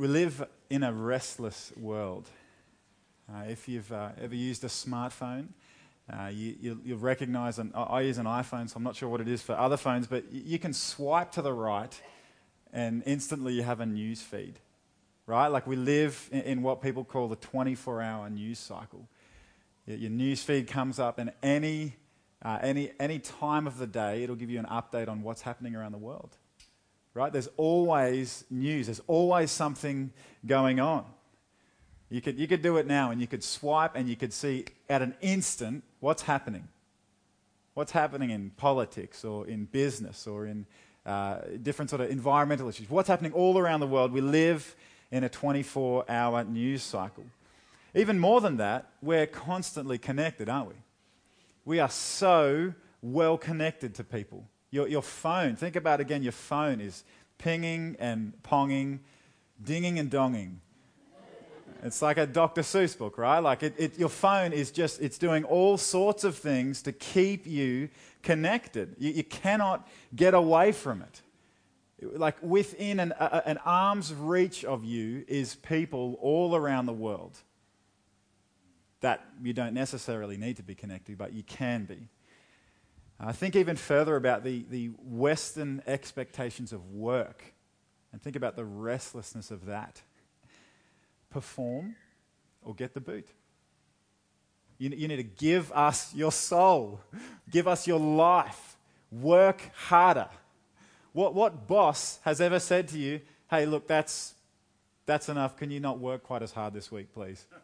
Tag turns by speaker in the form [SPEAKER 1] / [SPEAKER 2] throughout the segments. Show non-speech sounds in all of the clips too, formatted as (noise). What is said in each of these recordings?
[SPEAKER 1] We live in a restless world. Uh, if you've uh, ever used a smartphone, uh, you, will recognize, an, I use an iPhone, so I'm not sure what it is for other phones, but you can swipe to the right and instantly you have a news feed, right? Like we live in, in what people call the 24 hour news cycle. Your, your news feed comes up, and any, uh, any, any time of the day, it'll give you an update on what's happening around the world, right? There's always news, there's always something going on. You could, you could do it now and you could swipe and you could see at an instant what's happening. What's happening in politics or in business or in uh, different sort of environmental issues. What's happening all around the world. We live in a 24 hour news cycle. Even more than that, we're constantly connected, aren't we? We are so well connected to people. Your, your phone, think about again, your phone is pinging and ponging, dinging and donging it's like a Dr. Seuss book, right? Like it, it, your phone is just, it's doing all sorts of things to keep you connected. You, you cannot get away from it. Like within an, a, an arm's reach of you is people all around the world that you don't necessarily need to be connected, but you can be. Uh, I think even further about the, the Western expectations of work and think about the restlessness of that perform, or get the boot. You, you need to give us your soul, give us your life, work harder. What, what boss has ever said to you, hey, look, that's, that's enough. Can you not work quite as hard this week, please? (laughs)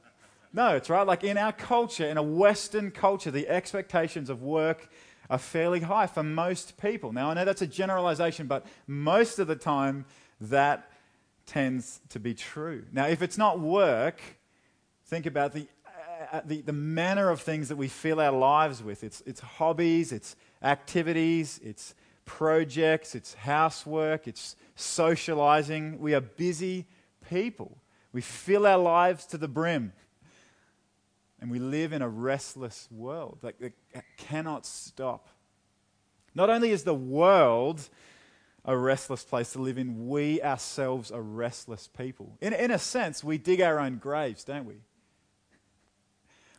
[SPEAKER 1] No, it's right. Like in our culture, in a Western culture, the expectations of work are fairly high for most people. Now, I know that's a generalization, but most of the time, that tends to be true. Now, if it's not work, think about the, uh, the, the manner of things that we fill our lives with. It's, it's hobbies, it's activities, it's projects, it's housework, it's socializing. We are busy people. We fill our lives to the brim. And we live in a restless world that, that cannot stop. Not only is the world a restless place to live in. We ourselves are restless people. In, in a sense, we dig our own graves, don't we?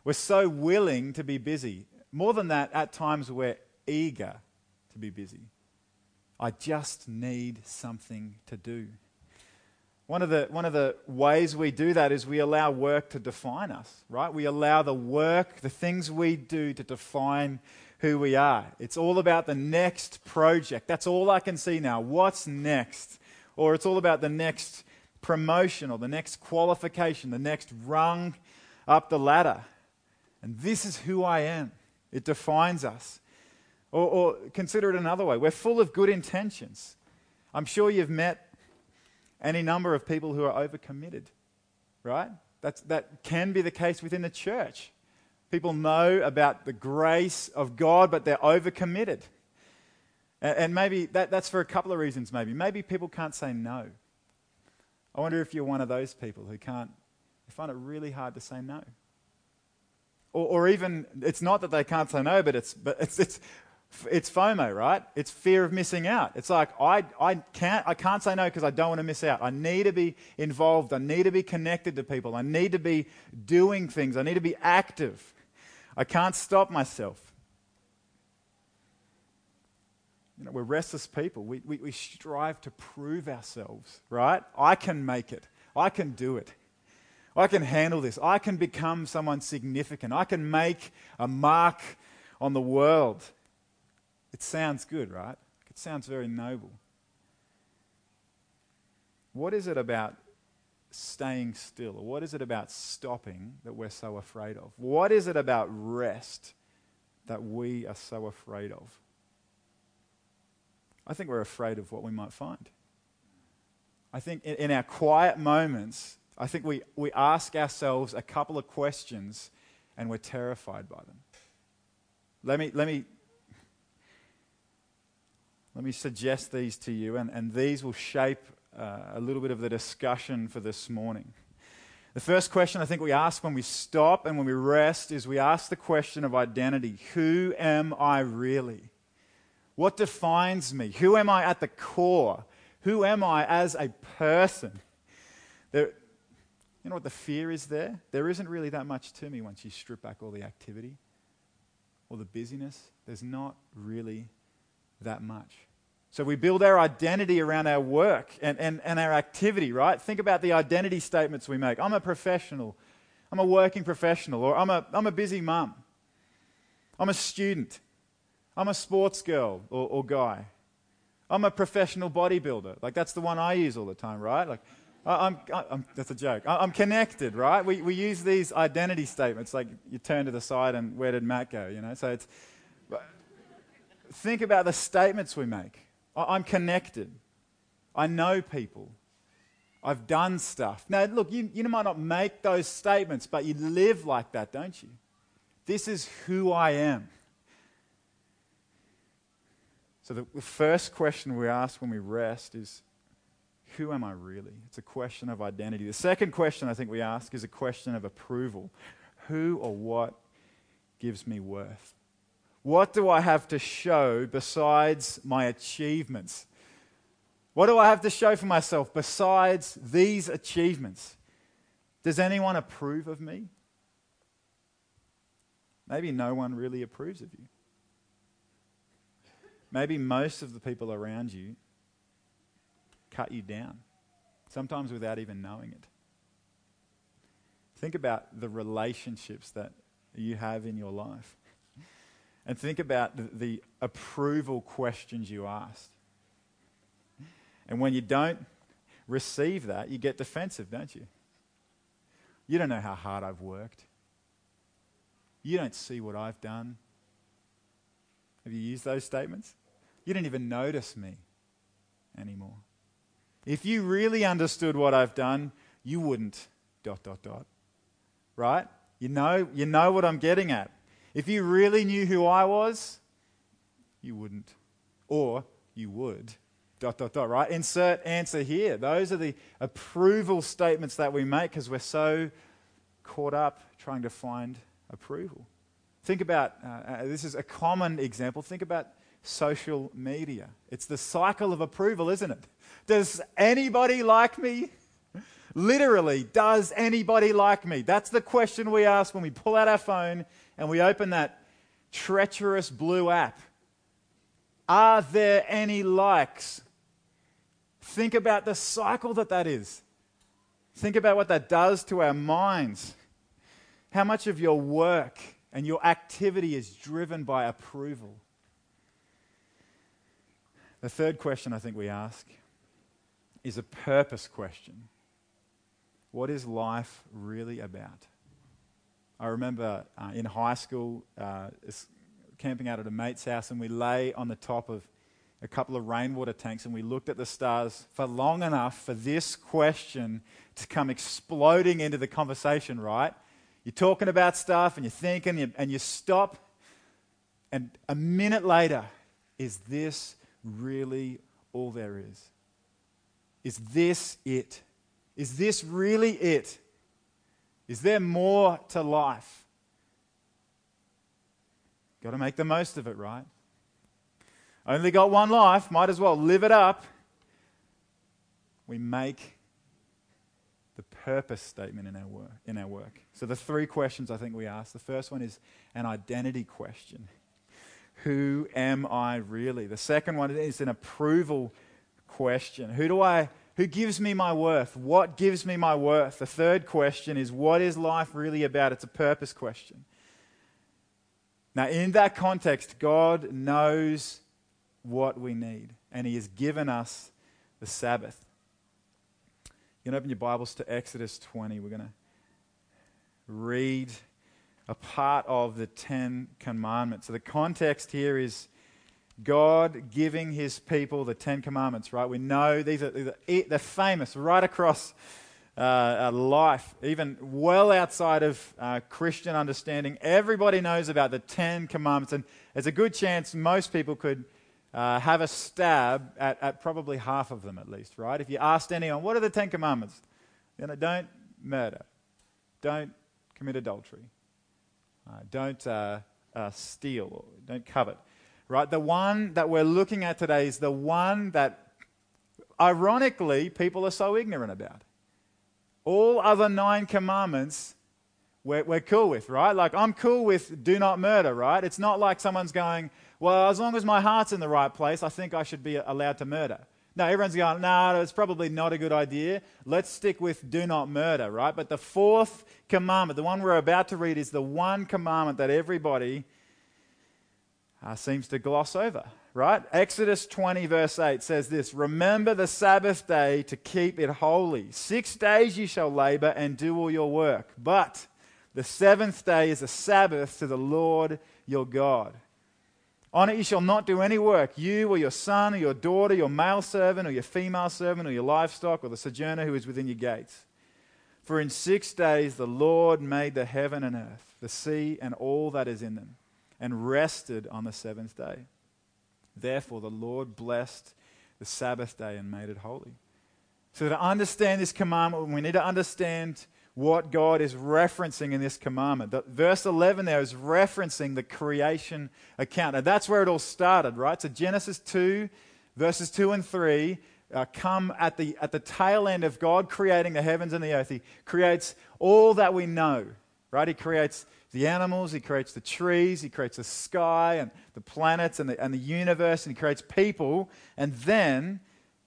[SPEAKER 1] We're so willing to be busy. More than that, at times we're eager to be busy. I just need something to do. One of, the, one of the ways we do that is we allow work to define us, right? We allow the work, the things we do to define who we are. It's all about the next project. That's all I can see now. What's next? Or it's all about the next promotion or the next qualification, the next rung up the ladder. And this is who I am. It defines us. Or, or consider it another way we're full of good intentions. I'm sure you've met any number of people who are overcommitted, right? That's, that can be the case within the church. People know about the grace of God, but they're overcommitted. And maybe that, that's for a couple of reasons, maybe. Maybe people can't say no. I wonder if you're one of those people who can't, they find it really hard to say no. Or, or even, it's not that they can't say no, but it's, but it's, it's, it's FOMO, right? It's fear of missing out. It's like, I, I, can't, I can't say no because I don't want to miss out. I need to be involved. I need to be connected to people. I need to be doing things. I need to be active. I can't stop myself. You know, we're restless people. We, we, we strive to prove ourselves, right? I can make it. I can do it. I can handle this. I can become someone significant. I can make a mark on the world. It sounds good, right? It sounds very noble. What is it about staying still? Or what is it about stopping that we're so afraid of? What is it about rest that we are so afraid of? I think we're afraid of what we might find. I think in, in our quiet moments, I think we, we ask ourselves a couple of questions and we're terrified by them. Let me, let me, let me suggest these to you, and, and these will shape uh, a little bit of the discussion for this morning. The first question I think we ask when we stop and when we rest is we ask the question of identity Who am I really? What defines me? Who am I at the core? Who am I as a person? There, you know what the fear is there? There isn't really that much to me once you strip back all the activity, all the busyness. There's not really that much. So we build our identity around our work and, and, and our activity, right? Think about the identity statements we make. I'm a professional. I'm a working professional. Or I'm a, I'm a busy mum. I'm a student. I'm a sports girl or, or guy. I'm a professional bodybuilder. Like, that's the one I use all the time, right? Like, I'm, I'm, that's a joke. I'm connected, right? We, we use these identity statements like you turn to the side and where did Matt go, you know? So it's, think about the statements we make. I'm connected. I know people. I've done stuff. Now, look, you, you might not make those statements, but you live like that, don't you? This is who I am. So, the, the first question we ask when we rest is Who am I really? It's a question of identity. The second question I think we ask is a question of approval Who or what gives me worth? What do I have to show besides my achievements? What do I have to show for myself besides these achievements? Does anyone approve of me? Maybe no one really approves of you. Maybe most of the people around you cut you down, sometimes without even knowing it. Think about the relationships that you have in your life. And think about the, the approval questions you asked. And when you don't receive that, you get defensive, don't you? You don't know how hard I've worked. You don't see what I've done. Have you used those statements? You don't even notice me anymore. If you really understood what I've done, you wouldn't dot dot dot. Right? You know, you know what I'm getting at. If you really knew who I was, you wouldn't. Or you would. Dot, dot, dot, right? Insert answer here. Those are the approval statements that we make because we're so caught up trying to find approval. Think about uh, uh, this is a common example. Think about social media. It's the cycle of approval, isn't it? Does anybody like me? Literally, does anybody like me? That's the question we ask when we pull out our phone and we open that treacherous blue app. Are there any likes? Think about the cycle that that is. Think about what that does to our minds. How much of your work and your activity is driven by approval? The third question I think we ask is a purpose question. What is life really about? I remember uh, in high school uh, camping out at a mate's house, and we lay on the top of a couple of rainwater tanks and we looked at the stars for long enough for this question to come exploding into the conversation, right? You're talking about stuff and you're thinking and you, and you stop, and a minute later, is this really all there is? Is this it? Is this really it? Is there more to life? Got to make the most of it, right? Only got one life, might as well live it up. We make the purpose statement in our work. In our work. So the three questions I think we ask. The first one is an identity question. Who am I really? The second one is an approval question. Who do I who gives me my worth? What gives me my worth? The third question is what is life really about? It's a purpose question. Now, in that context, God knows what we need, and He has given us the Sabbath. You can open your Bibles to Exodus 20. We're going to read a part of the Ten Commandments. So, the context here is God giving his people the Ten Commandments, right? We know these are, they're famous right across uh, life, even well outside of uh, Christian understanding. Everybody knows about the Ten Commandments, and there's a good chance most people could uh, have a stab at, at, probably half of them at least, right? If you asked anyone, what are the Ten Commandments? You know, don't murder, don't commit adultery, uh, don't uh, uh, steal, don't covet right? The one that we're looking at today is the one that, ironically, people are so ignorant about. All other nine commandments we're, we're cool with, right? Like, I'm cool with do not murder, right? It's not like someone's going, well, as long as my heart's in the right place, I think I should be allowed to murder. No, everyone's going, no, nah, it's probably not a good idea. Let's stick with do not murder, right? But the fourth commandment, the one we're about to read, is the one commandment that everybody uh, seems to gloss over, right? Exodus 20, verse 8 says this Remember the Sabbath day to keep it holy. Six days you shall labor and do all your work. But the seventh day is a Sabbath to the Lord your God. On it you shall not do any work, you or your son or your daughter, your male servant or your female servant or your livestock or the sojourner who is within your gates. For in six days the Lord made the heaven and earth, the sea and all that is in them, and rested on the seventh day. Therefore the Lord blessed the Sabbath day and made it holy. So to understand this commandment, we need to understand what God is referencing in this commandment. The, verse 11 there is referencing the creation account. Now, that's where it all started, right? So, Genesis 2, verses 2 and 3 uh, come at the, at the tail end of God creating the heavens and the earth. He creates all that we know, right? He creates the animals, He creates the trees, He creates the sky and the planets and the, and the universe, and He creates people. And then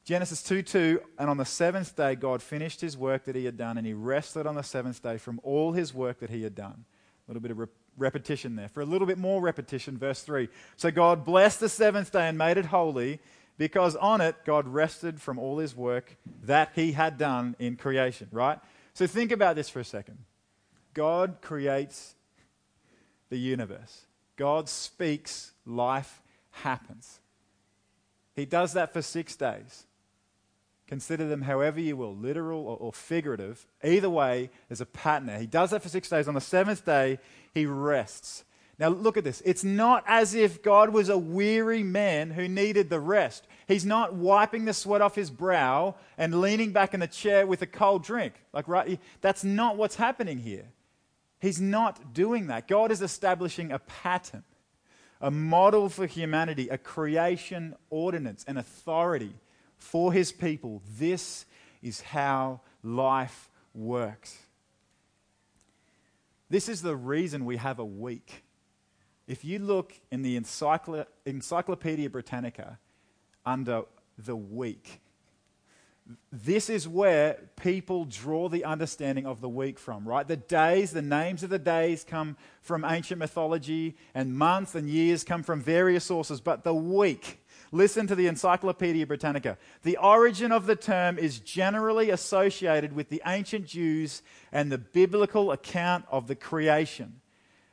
[SPEAKER 1] Genesis 2 2, and on the seventh day, God finished his work that he had done, and he rested on the seventh day from all his work that he had done. A little bit of re- repetition there. For a little bit more repetition, verse 3. So God blessed the seventh day and made it holy, because on it, God rested from all his work that he had done in creation, right? So think about this for a second. God creates the universe, God speaks, life happens. He does that for six days. Consider them however you will, literal or, or, figurative. Either way, there's a pattern there. He does that for six days. On the seventh day, he rests. Now, look at this. It's not as if God was a weary man who needed the rest. He's not wiping the sweat off his brow and leaning back in the chair with a cold drink. Like, right? That's not what's happening here. He's not doing that. God is establishing a pattern, a model for humanity, a creation ordinance, an authority for his people. This is how life works. This is the reason we have a week. If you look in the Encycl- Encyclopedia Britannica under the week, this is where people draw the understanding of the week from, right? The days, the names of the days come from ancient mythology, and months and years come from various sources, but the week Listen to the Encyclopedia Britannica. The origin of the term is generally associated with the ancient Jews and the biblical account of the creation,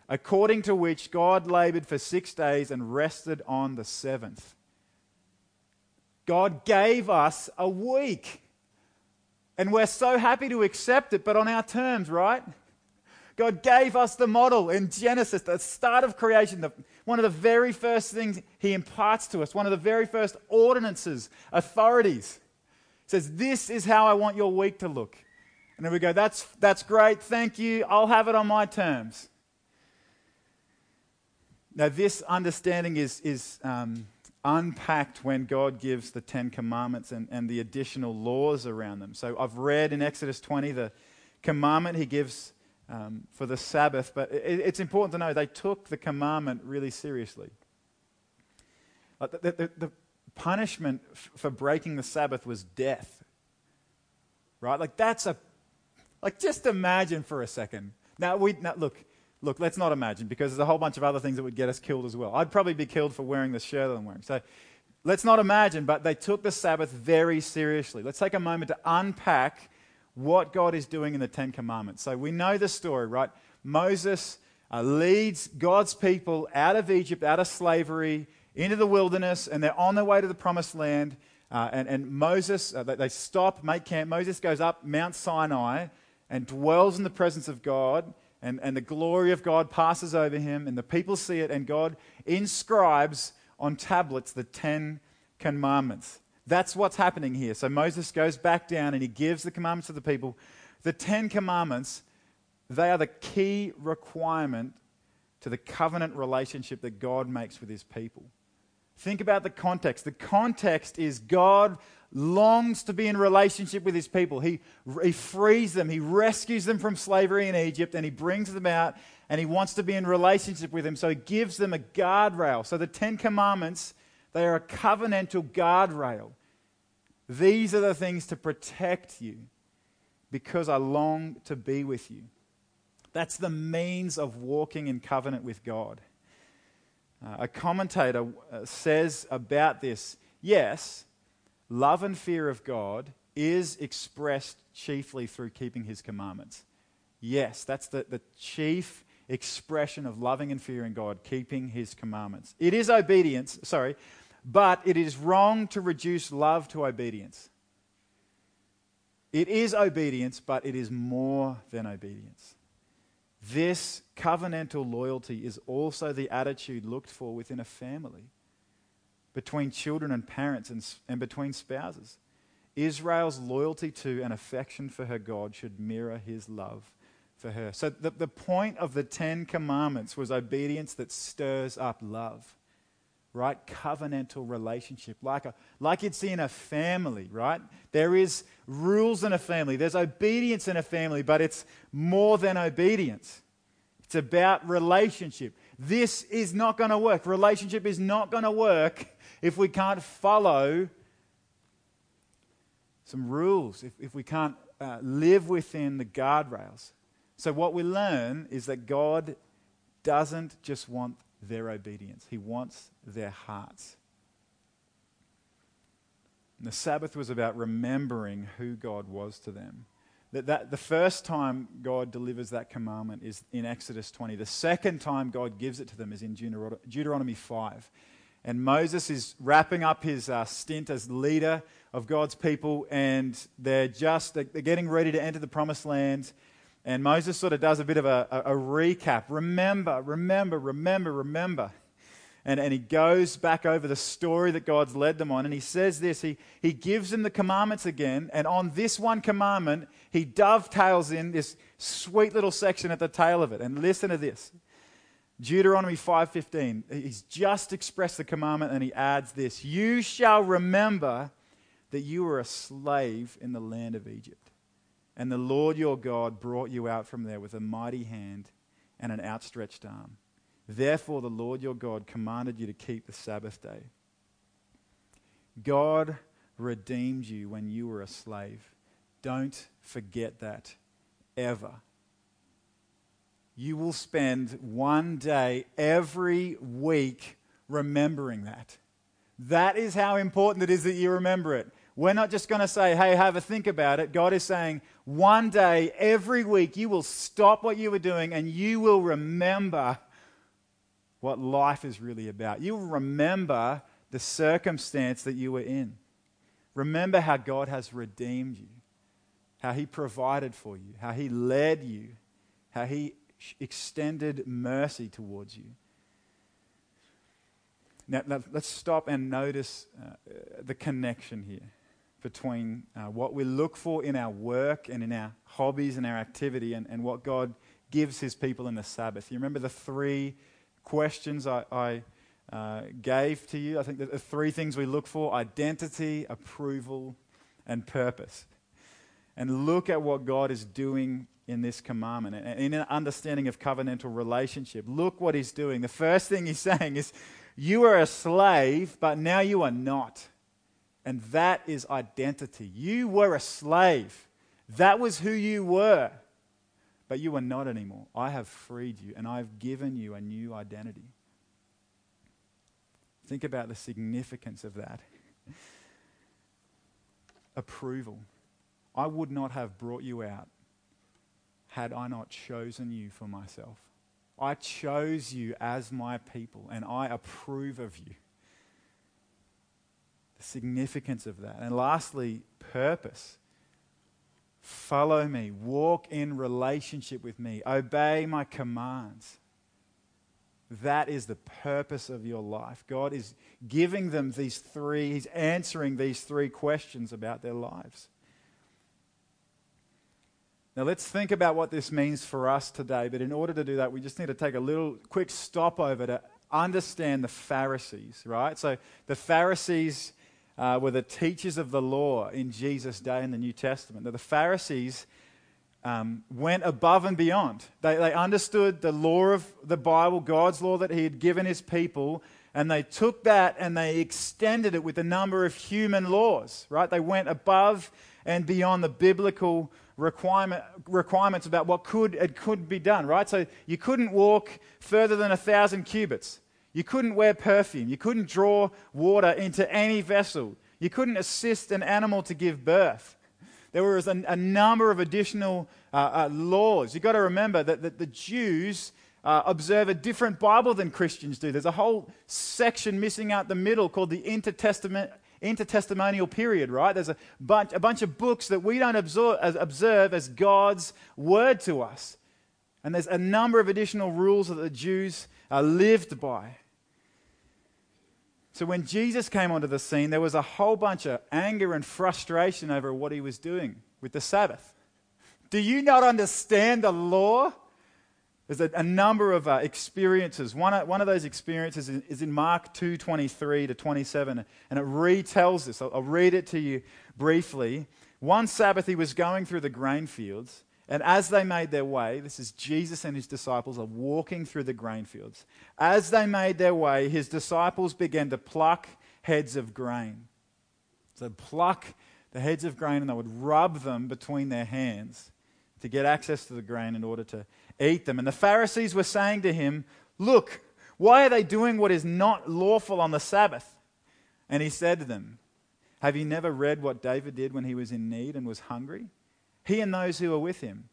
[SPEAKER 1] according to which God labored for six days and rested on the seventh. God gave us a week. And we're so happy to accept it, but on our terms, right? God gave us the model in Genesis, the start of creation, the, one of the very first things He imparts to us, one of the very first ordinances, authorities. He says, This is how I want your week to look. And then we go, That's, that's great, thank you, I'll have it on my terms. Now, this understanding is, is um, unpacked when God gives the Ten Commandments and, and the additional laws around them. So I've read in Exodus 20 the commandment He gives um, for the Sabbath, but it, it's important to know they took the commandment really seriously. Like the, the, the punishment f- for breaking the Sabbath was death. Right? Like that's a, like just imagine for a second. Now we now, look, look. Let's not imagine because there's a whole bunch of other things that would get us killed as well. I'd probably be killed for wearing the shirt that I'm wearing. So let's not imagine, but they took the Sabbath very seriously. Let's take a moment to unpack what God is doing in the Ten Commandments. So we know the story, right? Moses uh, leads God's people out of Egypt, out of slavery, into the wilderness, and they're on their way to the promised land. Uh, and, and, Moses, uh, they stop, make camp. Moses goes up Mount Sinai and dwells in the presence of God, and, and the glory of God passes over him, and the people see it, and God inscribes on tablets the Ten Commandments. That's what's happening here. So Moses goes back down and he gives the commandments to the people. The Ten Commandments, they are the key requirement to the covenant relationship that God makes with his people. Think about the context. The context is God longs to be in relationship with his people. He, he frees them, he rescues them from slavery in Egypt, and he brings them out, and he wants to be in relationship with them. So he gives them a guardrail. So the Ten Commandments, they are a covenantal guardrail. These are the things to protect you because I long to be with you. That's the means of walking in covenant with God. Uh, a commentator uh, says about this yes, love and fear of God is expressed chiefly through keeping his commandments. Yes, that's the, the chief expression of loving and fearing God, keeping his commandments. It is obedience, sorry, but it is wrong to reduce love to obedience. It is obedience, but it is more than obedience. This covenantal loyalty is also the attitude looked for within a family, between children and parents, and, and between spouses. Israel's loyalty to and affection for her God should mirror his love for her. So, the, the point of the Ten Commandments was obedience that stirs up love, right? Covenantal relationship, like, a, like see in a family, right? There is rules in a family, there's obedience in a family, but it's more than obedience. It's about relationship. This is not going to work. Relationship is not going to work if we can't follow some rules, if, if we can't uh, live within the guardrails. So, what we learn is that God doesn't just want their obedience, He wants their hearts. And the Sabbath was about remembering who God was to them. That, that the first time God delivers that commandment is in Exodus 20. The second time God gives it to them is in Deuteronomy 5. And Moses is wrapping up his uh, stint as leader of God's people, and they're just they're getting ready to enter the promised land. And Moses sort of does a bit of a, a, a recap. Remember, remember, remember, remember. And, and he goes back over the story that God's led them on. And he says this he, he gives them the commandments again. And on this one commandment, he dovetails in this sweet little section at the tail of it. And listen to this Deuteronomy 5:15. He's just expressed the commandment and he adds this, "You shall remember that you were a slave in the land of Egypt." And the Lord your God brought you out from there with a mighty hand and an outstretched arm. Therefore, the Lord your God commanded you to keep the Sabbath day. God redeemed you when you were a slave. Don't forget that ever. You will spend one day every week remembering that. That is how important it is that you remember it. We're not just going to say, hey, have a think about it. God is saying, one day, every week, you will stop what you were doing and you will remember what life is really about. You will remember the circumstance that you were in. Remember how God has redeemed you, how He provided for you, how He led you, how He extended mercy towards you. Now, let's stop and notice uh, the connection here between uh, what we look for in our work and in our hobbies and our activity and, and what God gives his people in the Sabbath. You remember the three questions I, I uh, gave to you? I think the three things we look for identity, approval, and purpose. And look at what God is doing in this commandment and in an understanding of covenantal relationship. Look what he's doing. The first thing he's saying is, You are a slave, but now you are not. And that is identity. You were a slave. That was who you were. But you are not anymore. I have freed you and I've given you a new identity. Think about the significance of that. (laughs) Approval. I would not have brought you out had I not chosen you for myself. I chose you as my people and I approve of you the significance of that. And lastly, purpose. Follow me, walk in relationship with me, obey my commands. That is the purpose of your life. God is giving them these three, He's answering these three questions about their lives. Now, let's think about what this means for us today. But in order to do that, we just need to take a little quick stopover to understand the Pharisees, right? So the Pharisees uh, were the teachers of the law in Jesus' day in the New Testament. Now, the Pharisees um, went above and beyond. They, they understood the law of the Bible, God's law that He had given His people, and they took that and they extended it with a number of human laws, right? They went above and beyond the biblical requirement, requirements about what could it could be done, right? So you couldn't walk further than a thousand cubits. You couldn't wear perfume. You couldn't draw water into any vessel. You couldn't assist an animal to give birth. There was a, a number of additional uh, uh, laws. You've got to remember that, that the Jews uh, observe a different Bible than Christians do. There's a whole section missing out the middle called the intertestament, intertestamental period, right? There's a bunch, a bunch of books that we don't observe as, observe as God's word to us. And there's a number of additional rules that the Jews uh, lived by. So when Jesus came onto the scene, there was a whole bunch of anger and frustration over what he was doing with the Sabbath. Do you not understand the law? There's a, a number of uh, experiences. One, one of those experiences is, is in Mark 2:23 to 27, and it retells this. I'll, I'll read it to you briefly. One Sabbath, he was going through the grain fields, and as they made their way, this is Jesus and his disciples are walking through the grain fields. As they made their way, his disciples began to pluck heads of grain. So, pluck the heads of grain and they would rub them between their hands to get access to the grain in order to eat them. And the Pharisees were saying to him, Look, why are they doing what is not lawful on the Sabbath? And he said to them, Have you never read what David did when he was in need and was hungry? he and those who were with him.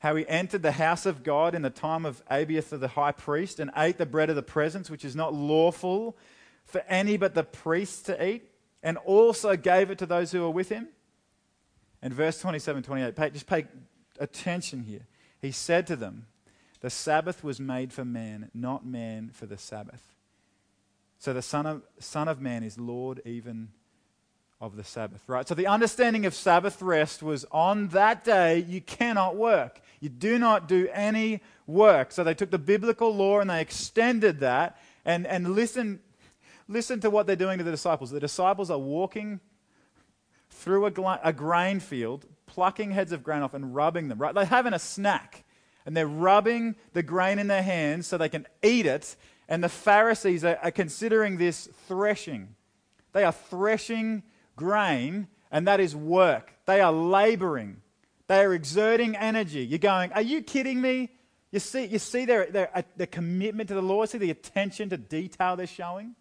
[SPEAKER 1] How he entered the house of God in the time of Abiathar the high priest and ate the bread of the presence, which is not lawful for any but the priests to eat, and also gave it to those who were with him. And verse 27 28, pay, just pay attention here. He said to them, The Sabbath was made for man, not man for the Sabbath. So the Son of, Son of Man is Lord even of the Sabbath, right? So the understanding of Sabbath rest was on that day you cannot work. You do not do any work. So they took the biblical law and they extended that. And, and listen, listen to what they're doing to the disciples. The disciples are walking through a, a grain field, plucking heads of grain off and rubbing them, right? They're having a snack and they're rubbing the grain in their hands so they can eat it. And the Pharisees are, are considering this threshing. They are threshing grain, and that is work. They are laboring, they are exerting energy. You're going, Are you kidding me? You see, you see their, their, uh, their commitment to the law, see the attention to detail they're showing?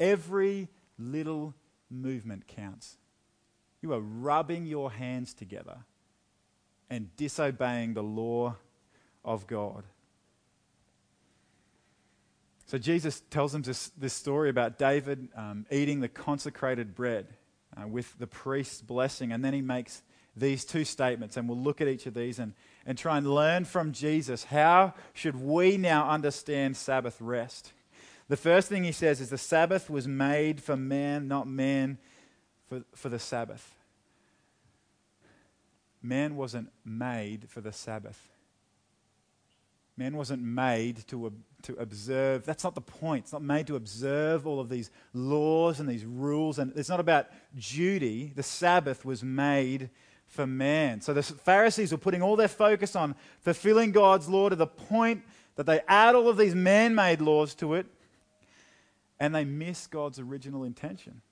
[SPEAKER 1] Every little movement counts. You are rubbing your hands together and disobeying the law of God. So Jesus tells them this, this story about David um, eating the consecrated bread uh, with the priest's blessing. And then he makes these two statements, and we'll look at each of these and, and try and learn from Jesus how should we now understand Sabbath rest. The first thing he says is the Sabbath was made for man, not man for, for the Sabbath. Man wasn't made for the Sabbath. Man wasn't made to, to observe. That's not the point. It's not made to observe all of these laws and these rules. And it's not about duty. The Sabbath was made for man. So the Pharisees were putting all their focus on fulfilling God's law to the point that they add all of these man made laws to it and they miss God's original intention.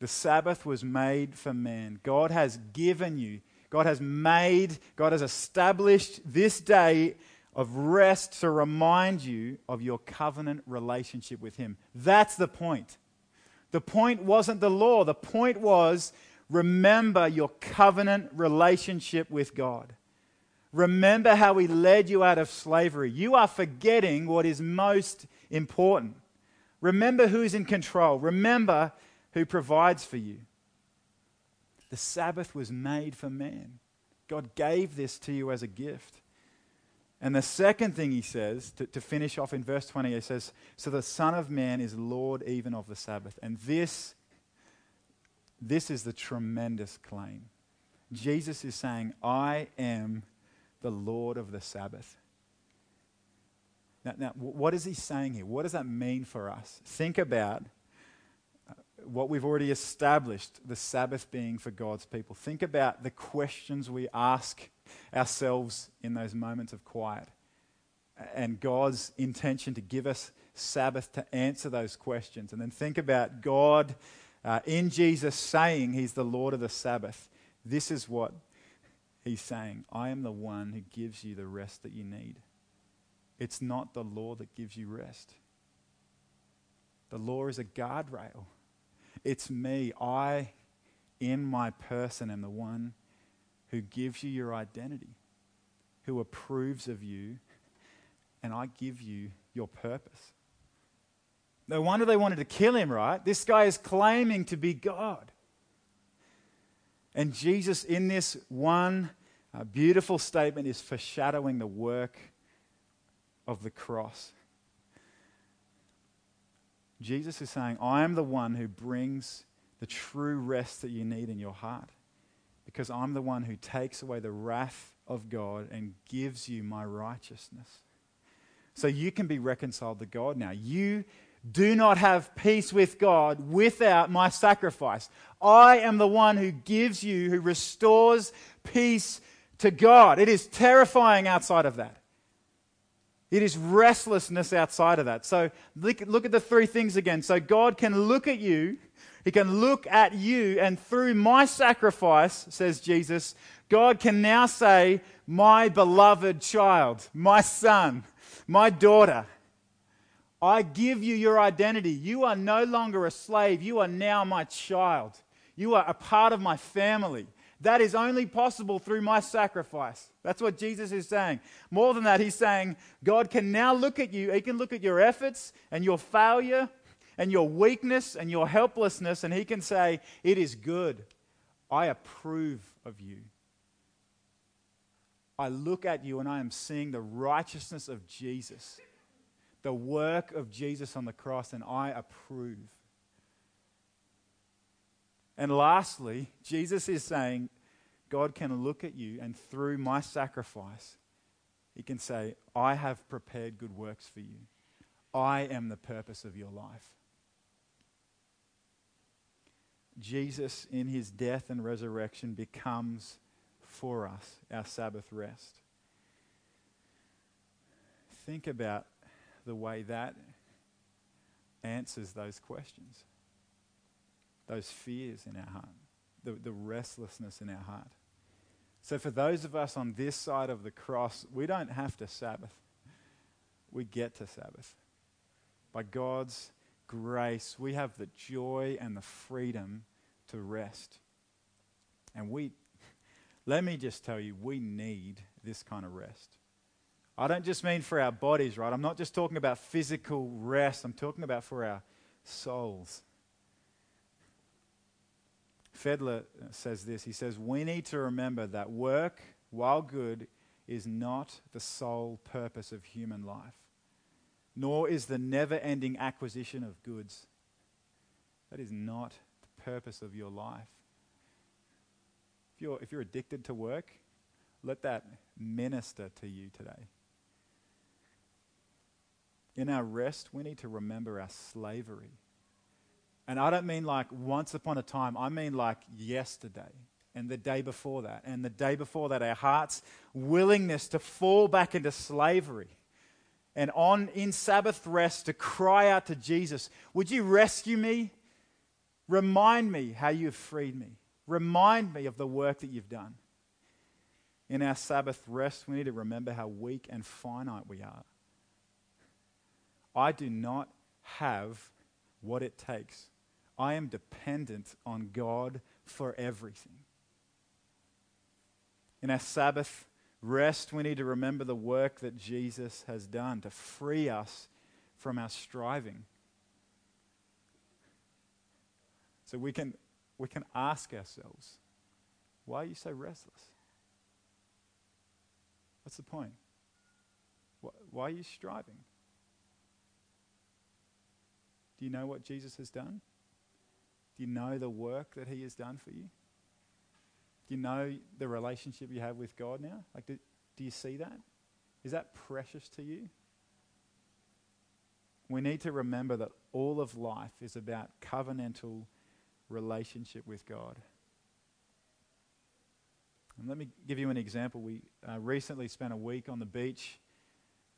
[SPEAKER 1] The Sabbath was made for man. God has given you, God has made, God has established this day of rest to remind you of your covenant relationship with Him. That's the point. The point wasn't the law, the point was remember your covenant relationship with God. Remember how He led you out of slavery. You are forgetting what is most important. Remember who's in control. Remember who provides for you. The Sabbath was made for man. God gave this to you as a gift. And the second thing he says, to, to, finish off in verse 20, he says, So the Son of Man is Lord even of the Sabbath. And this, this is the tremendous claim. Jesus is saying, I am the Lord of the Sabbath. Now, now, what is he saying here? What does that mean for us? Think about what we've already established the Sabbath being for God's people. Think about the questions we ask ourselves in those moments of quiet and God's intention to give us Sabbath to answer those questions. And then think about God uh, in Jesus saying He's the Lord of the Sabbath. This is what He's saying I am the one who gives you the rest that you need. It's not the law that gives you rest. The law is a guardrail. It's me. I, in my person, am the one who gives you your identity, who approves of you, and I give you your purpose. No wonder they wanted to kill him, right? This guy is claiming to be God. And Jesus, in this one uh, beautiful statement, is foreshadowing the work of the cross. Jesus is saying, I am the one who brings the true rest that you need in your heart because I'm the one who takes away the wrath of God and gives you my righteousness. So you can be reconciled to God now. You do not have peace with God without my sacrifice. I am the one who gives you, who restores peace to God. It is terrifying outside of that. It is restlessness outside of that. So look, look at the three things again. So God can look at you, He can look at you, and through my sacrifice, says Jesus, God can now say, My beloved child, my son, my daughter, I give you your identity. You are no longer a slave. You are now my child. You are a part of my family. That is only possible through my sacrifice. That's what Jesus is saying. More than that, he's saying God can now look at you. He can look at your efforts and your failure and your weakness and your helplessness, and he can say, It is good. I approve of you. I look at you and I am seeing the righteousness of Jesus, the work of Jesus on the cross, and I approve. And lastly, Jesus is saying, God can look at you, and through my sacrifice, He can say, I have prepared good works for you. I am the purpose of your life. Jesus, in his death and resurrection, becomes for us our Sabbath rest. Think about the way that answers those questions those fears in our heart, the, the restlessness in our heart. So, for those of us on this side of the cross, we don't have to Sabbath. We get to Sabbath. By God's grace, we have the joy and the freedom to rest. And we, (laughs) let me just tell you, we need this kind of rest. I don't just mean for our bodies, right? I'm not just talking about physical rest, I'm talking about for our souls. Fedler uh, says this he says, We need to remember that work, while good, is not the sole purpose of human life, nor is the never ending acquisition of goods. That is not the purpose of your life. If you're, if you're addicted to work, let that minister to you today. In our rest, we need to remember our slavery and I don't mean like once upon a time, I mean like yesterday and the day before that and the day before that. Our heart's willingness to fall back into slavery and on in Sabbath rest to cry out to Jesus, Would you rescue me? Remind me how you have freed me. Remind me of the work that you've done. In our Sabbath rest, we need to remember how weak and finite we are. I do not have what it takes I am dependent on God for everything. In our Sabbath rest, we need to remember the work that Jesus has done to free us from our striving. So we can, we can ask ourselves, why are you so restless? What's the point? Why are you striving? Do you know what Jesus has done? Do you know the work that He has done for you? Do you know the relationship you have with God now? Like, do, do you see that? Is that precious to you? we need to remember that all of life is about covenantal relationship with God. And let me give you an example. We uh, recently spent a week on the beach,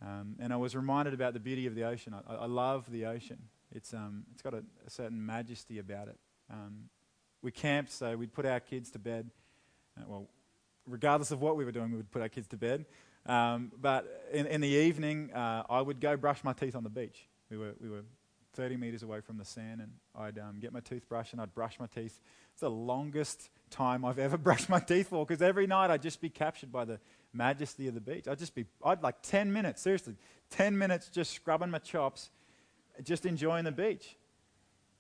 [SPEAKER 1] um, and I was reminded about the beauty of the ocean. I, I love the ocean. It's, um, it's got a, a, certain majesty about it. Um, we camped, so we'd put our kids to bed. Uh, well, regardless of what we were doing, we would put our kids to bed. Um, but in, in, the evening, uh, I would go brush my teeth on the beach. We were, we were 30 meters away from the sand, and I'd um, get my toothbrush and I'd brush my teeth. It's the longest time I've ever (laughs) brushed my teeth for because every night I'd just be captured by the majesty of the beach. I'd just be, I'd like 10 minutes, seriously, 10 minutes just scrubbing my chops, just enjoying the beach.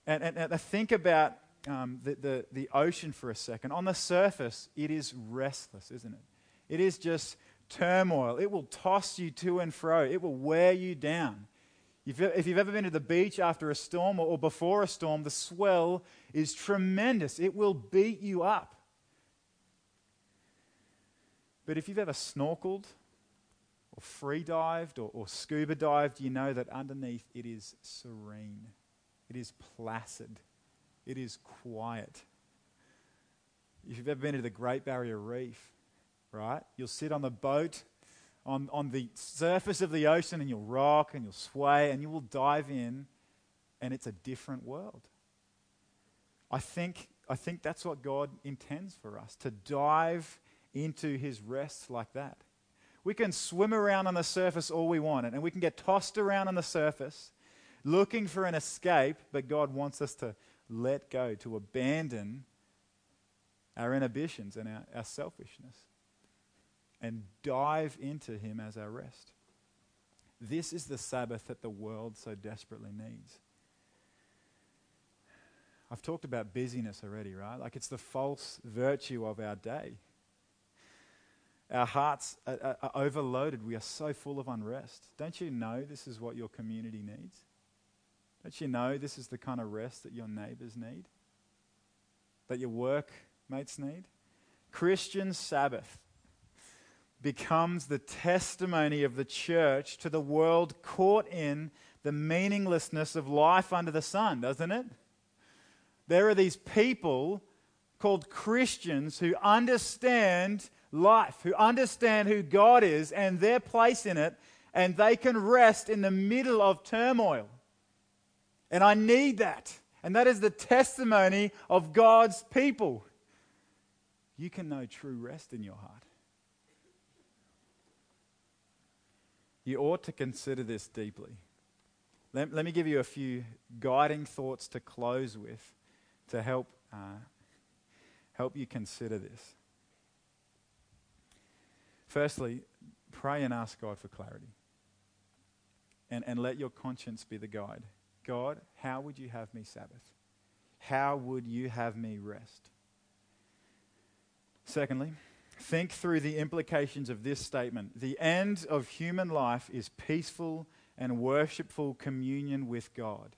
[SPEAKER 1] And, and, and think about um, the, the, the ocean for a second. On the surface, it is restless, isn't it? It is just turmoil. It will toss you to and fro, it will wear you down. If you've ever been to the beach after a storm or before a storm, the swell is tremendous. It will beat you up. But if you've ever snorkeled or free dived or, or scuba dived, you know that underneath it is serene, it is placid, it is quiet. If you've ever been to the Great Barrier Reef, right, you'll sit on the boat on, on the surface of the ocean and you'll rock and you'll sway and you will dive in and it's a different world. I think, I think that's what God intends for us to dive into his rest like that. We can swim around on the surface all we want and we can get tossed around on the surface looking for an escape, but God wants us to let go, to abandon our inhibitions and our, our selfishness and dive into Him as our rest. This is the Sabbath that the world so desperately needs. I've talked about busyness already, right? Like it's the false virtue of our day. Our hearts are, are, are, overloaded. We are so full of unrest. Don't you know this is what your community needs? Don't you know this is the kind of rest that your neighbors need? That your workmates need? Christian Sabbath becomes the testimony of the church to the world caught in the meaninglessness of life under the sun, doesn't it? There are these people called Christians who understand life, who understand who God is and their place in it, and they can rest in the middle of turmoil. And I need that. And that is the testimony of God's people. You can know true rest in your heart. you ought to consider this deeply. Let, let me give you a few guiding thoughts to close with to help, uh, help you consider this. Firstly, pray and ask God for clarity. And, and let your conscience be the guide. God, how would you have me Sabbath? How would you have me rest? Secondly, think through the implications of this statement. The end of human life is peaceful and worshipful communion with God.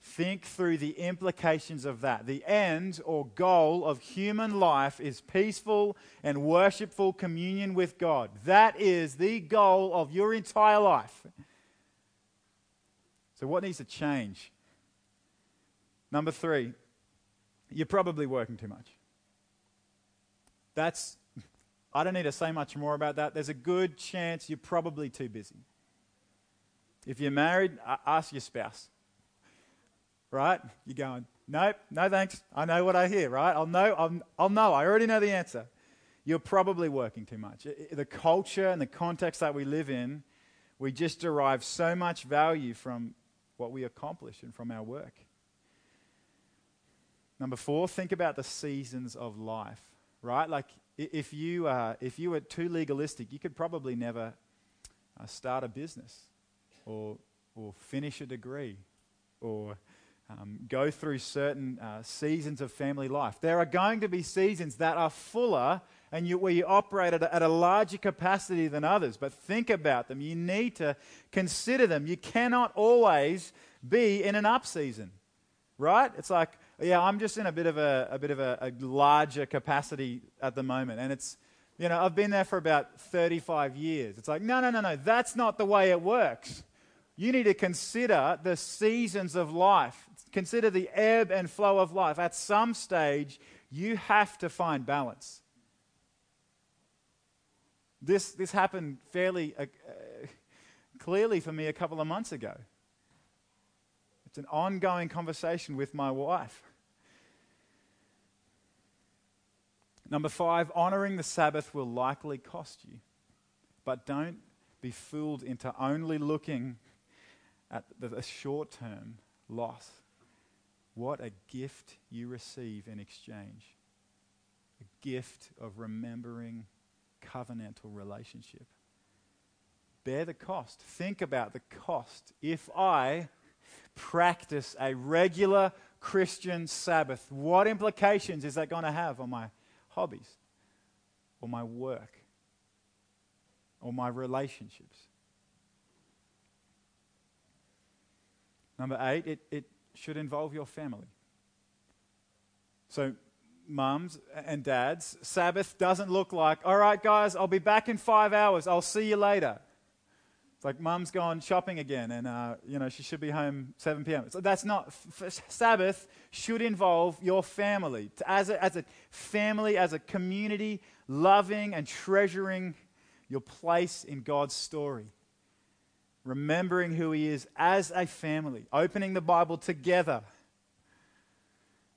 [SPEAKER 1] Think through the implications of that. The end or goal of human life is peaceful and worshipful communion with God. That is the goal of your entire life. So, what needs to change? Number three, you're probably working too much. That's I don't need to say much more about that. There's a good chance you're probably too busy. If you're married, ask your spouse. Right? You're going, nope, no thanks. I know what I hear, right? I'll know, I'll, I'll know. I already know the answer. You're probably working too much. The culture and the context that we live in, we just derive so much value from what we accomplish and from our work. Number four, think about the seasons of life, right? Like if you, uh, if you were too legalistic, you could probably never uh, start a business or, or finish a degree or um, go through certain uh, seasons of family life. There are going to be seasons that are fuller and you, where you operate at a, at a larger capacity than others. But think about them. You need to consider them. You cannot always be in an up season, right? It's like, yeah, I'm just in a bit of a, a bit of a, a larger capacity at the moment. And it's, you know, I've been there for about 35 years. It's like, no, no, no, no, that's not the way it works. You need to consider the seasons of life, consider the ebb and flow of life. At some stage, you have to find balance. This, this happened fairly uh, uh, clearly for me a couple of months ago. It's an ongoing conversation with my wife. Number five, honoring the Sabbath will likely cost you. But don't be fooled into only looking at the short term loss. What a gift you receive in exchange. A gift of remembering covenantal relationship. Bear the cost. Think about the cost. If I practice a regular Christian Sabbath, what implications is that going to have on my hobbies or my work or my relationships? Number eight, it, it should involve your family. So, mums and dads, Sabbath doesn't look like, all right, guys, I'll be back in five hours. I'll see you later. It's like mum's gone shopping again and, uh, you know, she should be home 7 p.m. So that's not, f- Sabbath should involve your family. As a, as a family, as a community, loving and treasuring your place in God's story. Remembering who He is as a family. Opening the Bible together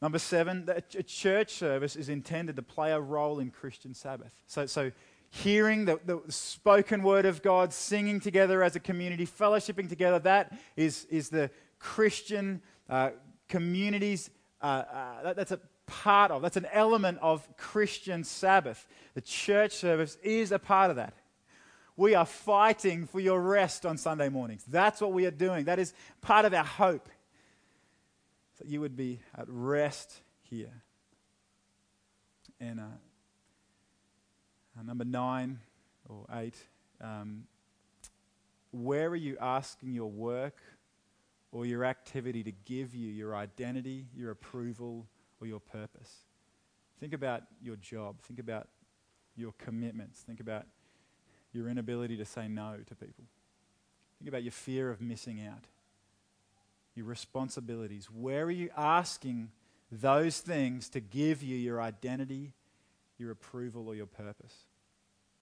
[SPEAKER 1] Number seven, a church service is intended to play a role in Christian Sabbath. So, so hearing the, the spoken word of God, singing together as a community, fellowshipping together, that is, is the Christian uh, community's, uh, uh, that, that's a part of, that's an element of Christian Sabbath. The church service is a part of that. We are fighting for your rest on Sunday mornings. That's what we are doing. That is part of our hope that you would be at rest here. And uh, uh, number nine or eight, um, where are you asking your work or your activity to give you your identity, your approval, or your purpose? Think about your job. Think about your commitments. Think about your inability to say no to people. Think about your fear of missing out your responsibilities? Where are you asking those things to give you your identity, your approval, or your purpose?